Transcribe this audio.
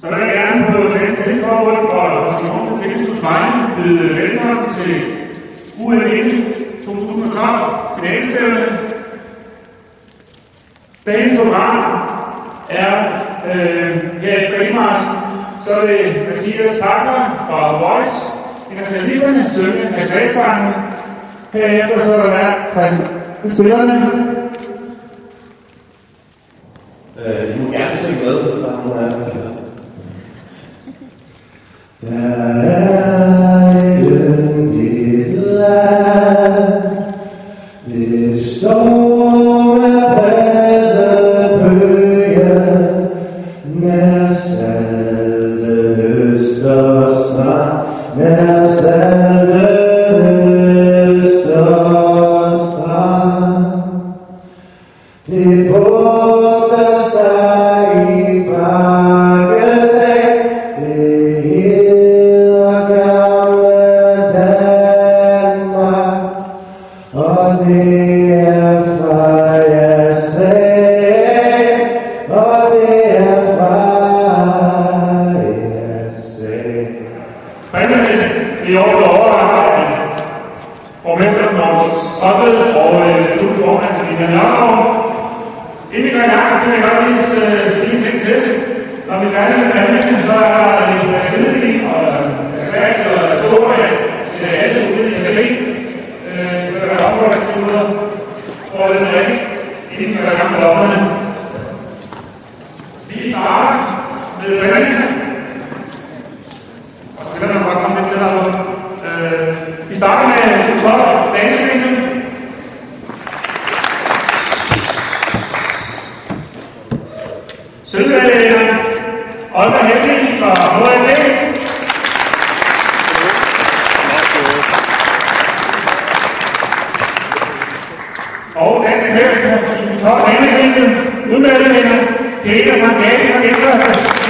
Så vil jeg gerne på Dansk Tilforbund og Simon til Tilskuds Vejen byde velkommen til UNL 2012 finalestævne. Dagens program er øh, her i frimarsen, så vil Mathias Pakker fra Voice, en af kanaliverne, synge nationalsangen. Herefter så vil der være fra spillerne, Øh, I må gerne synge med, så må jeg Det bugter sig i bakkedag, det hedder gamle Danmark, og det er fra jeres sag, og det er fra jeres sag. Banderne i år blev overarbejdet. Borgmester Magnus Oppel og øh, Formand Inden vi går i gang, så vil jeg godt lige øh, sige en ting til. Når vi er færdige med banderne, så er der en pladsledning og asfalt og historie til alle ude i café. Øh, så der er opgårdstider for den rigtigt, inden vi går i gang med lommerne. Vi starter med banderne. Og så kan der godt komme lidt til på. nu. vi starter med 12 즐거운 얼마 해주니까 뭐하지? Og dansk så anerkendte udmærkelserne dele fra dagen og efter.